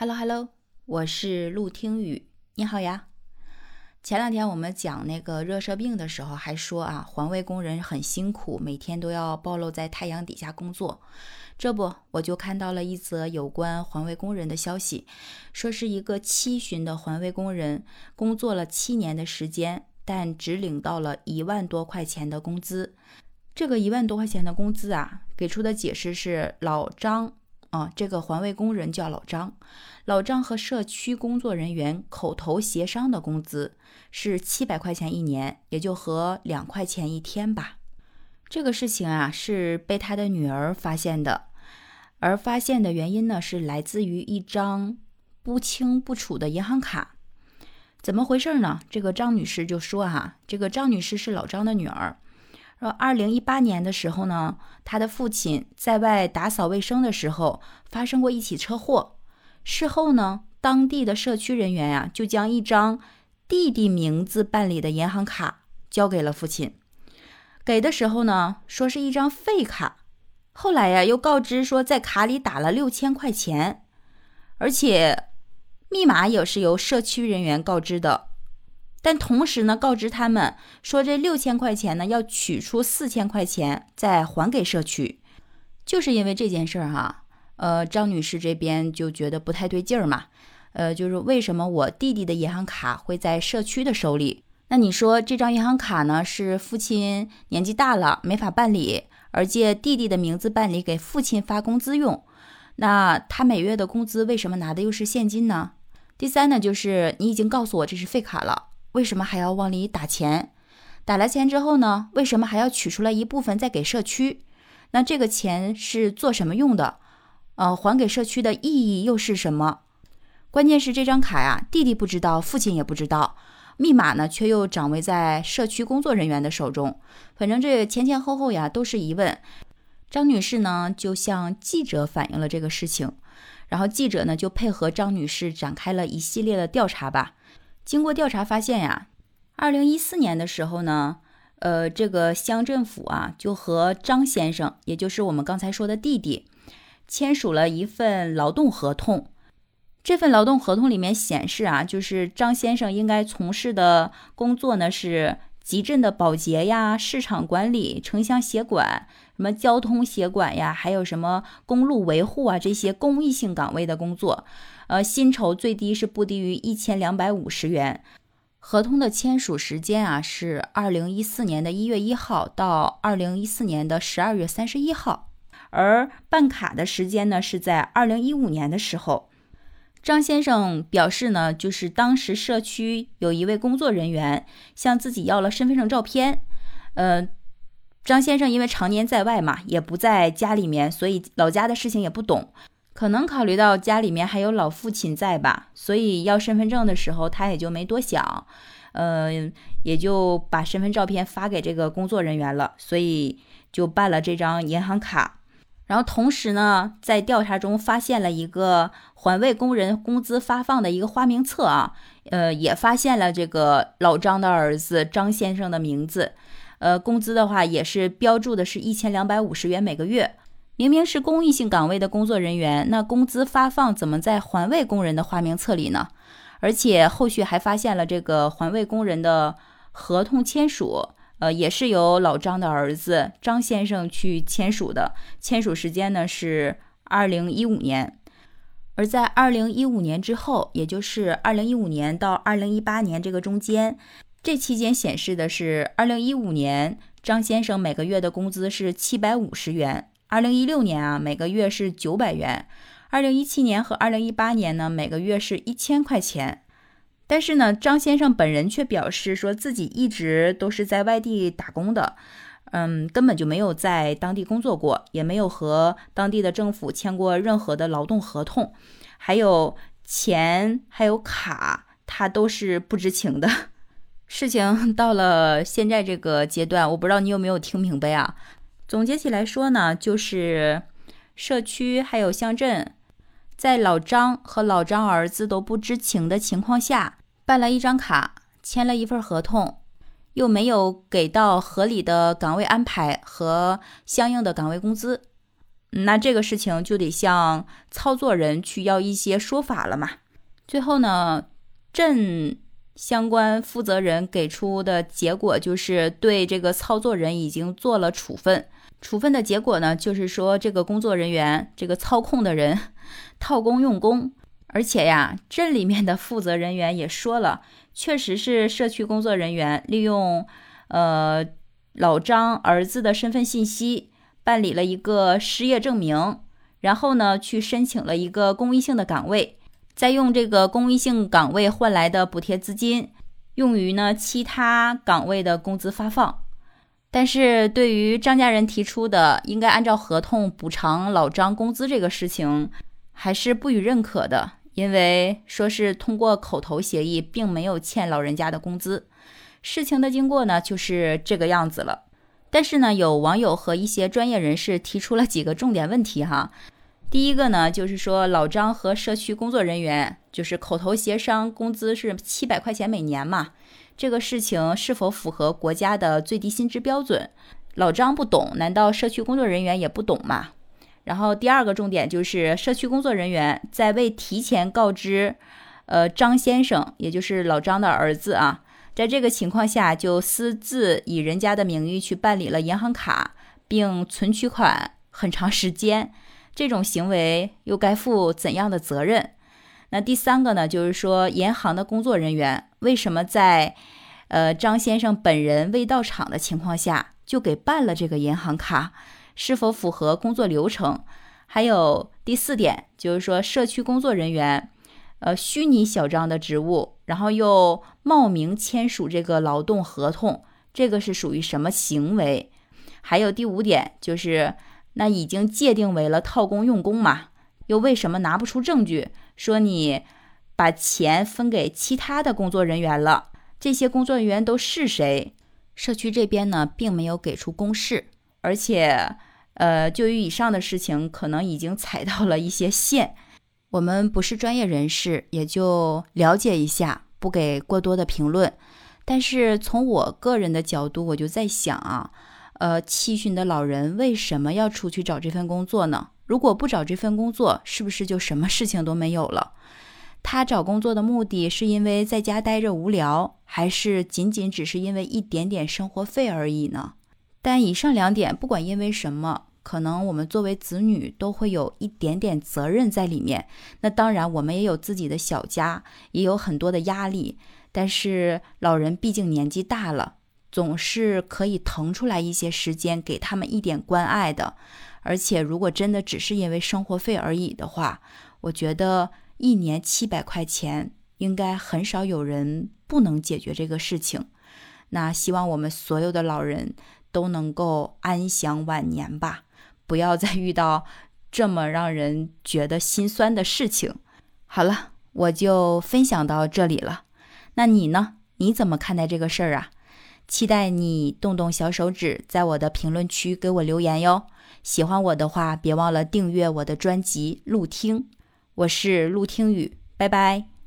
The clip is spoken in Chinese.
Hello Hello，我是陆听雨，你好呀。前两天我们讲那个热射病的时候，还说啊，环卫工人很辛苦，每天都要暴露在太阳底下工作。这不，我就看到了一则有关环卫工人的消息，说是一个七旬的环卫工人，工作了七年的时间，但只领到了一万多块钱的工资。这个一万多块钱的工资啊，给出的解释是老张。啊，这个环卫工人叫老张，老张和社区工作人员口头协商的工资是七百块钱一年，也就合两块钱一天吧。这个事情啊，是被他的女儿发现的，而发现的原因呢，是来自于一张不清不楚的银行卡。怎么回事呢？这个张女士就说哈，这个张女士是老张的女儿。说，二零一八年的时候呢，他的父亲在外打扫卫生的时候发生过一起车祸。事后呢，当地的社区人员呀，就将一张弟弟名字办理的银行卡交给了父亲。给的时候呢，说是一张废卡。后来呀，又告知说在卡里打了六千块钱，而且密码也是由社区人员告知的。但同时呢，告知他们说，这六千块钱呢，要取出四千块钱再还给社区。就是因为这件事儿哈，呃，张女士这边就觉得不太对劲儿嘛。呃，就是为什么我弟弟的银行卡会在社区的手里？那你说这张银行卡呢，是父亲年纪大了没法办理，而借弟弟的名字办理给父亲发工资用。那他每月的工资为什么拿的又是现金呢？第三呢，就是你已经告诉我这是废卡了。为什么还要往里打钱？打了钱之后呢？为什么还要取出来一部分再给社区？那这个钱是做什么用的？呃，还给社区的意义又是什么？关键是这张卡呀，弟弟不知道，父亲也不知道，密码呢却又掌握在社区工作人员的手中。反正这前前后后呀都是疑问。张女士呢就向记者反映了这个事情，然后记者呢就配合张女士展开了一系列的调查吧。经过调查发现呀，二零一四年的时候呢，呃，这个乡政府啊就和张先生，也就是我们刚才说的弟弟，签署了一份劳动合同。这份劳动合同里面显示啊，就是张先生应该从事的工作呢是集镇的保洁呀、市场管理、城乡协管、什么交通协管呀，还有什么公路维护啊这些公益性岗位的工作。呃，薪酬最低是不低于一千两百五十元。合同的签署时间啊是二零一四年的一月一号到二零一四年的十二月三十一号，而办卡的时间呢是在二零一五年的时候。张先生表示呢，就是当时社区有一位工作人员向自己要了身份证照片。呃，张先生因为常年在外嘛，也不在家里面，所以老家的事情也不懂。可能考虑到家里面还有老父亲在吧，所以要身份证的时候他也就没多想，嗯，也就把身份照片发给这个工作人员了，所以就办了这张银行卡。然后同时呢，在调查中发现了一个环卫工人工资发放的一个花名册啊，呃，也发现了这个老张的儿子张先生的名字，呃，工资的话也是标注的是一千两百五十元每个月。明明是公益性岗位的工作人员，那工资发放怎么在环卫工人的花名册里呢？而且后续还发现了这个环卫工人的合同签署，呃，也是由老张的儿子张先生去签署的，签署时间呢是二零一五年。而在二零一五年之后，也就是二零一五年到二零一八年这个中间，这期间显示的是二零一五年张先生每个月的工资是七百五十元。二零一六年啊，每个月是九百元；二零一七年和二零一八年呢，每个月是一千块钱。但是呢，张先生本人却表示说自己一直都是在外地打工的，嗯，根本就没有在当地工作过，也没有和当地的政府签过任何的劳动合同，还有钱还有卡，他都是不知情的。事情到了现在这个阶段，我不知道你有没有听明白啊？总结起来说呢，就是社区还有乡镇，在老张和老张儿子都不知情的情况下，办了一张卡，签了一份合同，又没有给到合理的岗位安排和相应的岗位工资。那这个事情就得向操作人去要一些说法了嘛。最后呢，镇相关负责人给出的结果就是对这个操作人已经做了处分。处分的结果呢，就是说这个工作人员，这个操控的人 套工用工，而且呀，镇里面的负责人员也说了，确实是社区工作人员利用呃老张儿子的身份信息办理了一个失业证明，然后呢去申请了一个公益性的岗位，再用这个公益性岗位换来的补贴资金，用于呢其他岗位的工资发放。但是对于张家人提出的应该按照合同补偿老张工资这个事情，还是不予认可的，因为说是通过口头协议，并没有欠老人家的工资。事情的经过呢，就是这个样子了。但是呢，有网友和一些专业人士提出了几个重点问题哈。第一个呢，就是说老张和社区工作人员就是口头协商，工资是七百块钱每年嘛。这个事情是否符合国家的最低薪资标准？老张不懂，难道社区工作人员也不懂吗？然后第二个重点就是社区工作人员在未提前告知，呃，张先生，也就是老张的儿子啊，在这个情况下就私自以人家的名义去办理了银行卡，并存取款很长时间，这种行为又该负怎样的责任？那第三个呢，就是说银行的工作人员为什么在，呃张先生本人未到场的情况下就给办了这个银行卡，是否符合工作流程？还有第四点，就是说社区工作人员，呃虚拟小张的职务，然后又冒名签署这个劳动合同，这个是属于什么行为？还有第五点，就是那已经界定为了套工用工嘛，又为什么拿不出证据？说你把钱分给其他的工作人员了，这些工作人员都是谁？社区这边呢，并没有给出公示，而且，呃，就于以上的事情，可能已经踩到了一些线。我们不是专业人士，也就了解一下，不给过多的评论。但是从我个人的角度，我就在想啊，呃，七旬的老人为什么要出去找这份工作呢？如果不找这份工作，是不是就什么事情都没有了？他找工作的目的是因为在家待着无聊，还是仅仅只是因为一点点生活费而已呢？但以上两点，不管因为什么，可能我们作为子女都会有一点点责任在里面。那当然，我们也有自己的小家，也有很多的压力。但是老人毕竟年纪大了，总是可以腾出来一些时间给他们一点关爱的。而且，如果真的只是因为生活费而已的话，我觉得一年七百块钱应该很少有人不能解决这个事情。那希望我们所有的老人都能够安享晚年吧，不要再遇到这么让人觉得心酸的事情。好了，我就分享到这里了。那你呢？你怎么看待这个事儿啊？期待你动动小手指，在我的评论区给我留言哟。喜欢我的话，别忘了订阅我的专辑《陆听》，我是陆听雨，拜拜。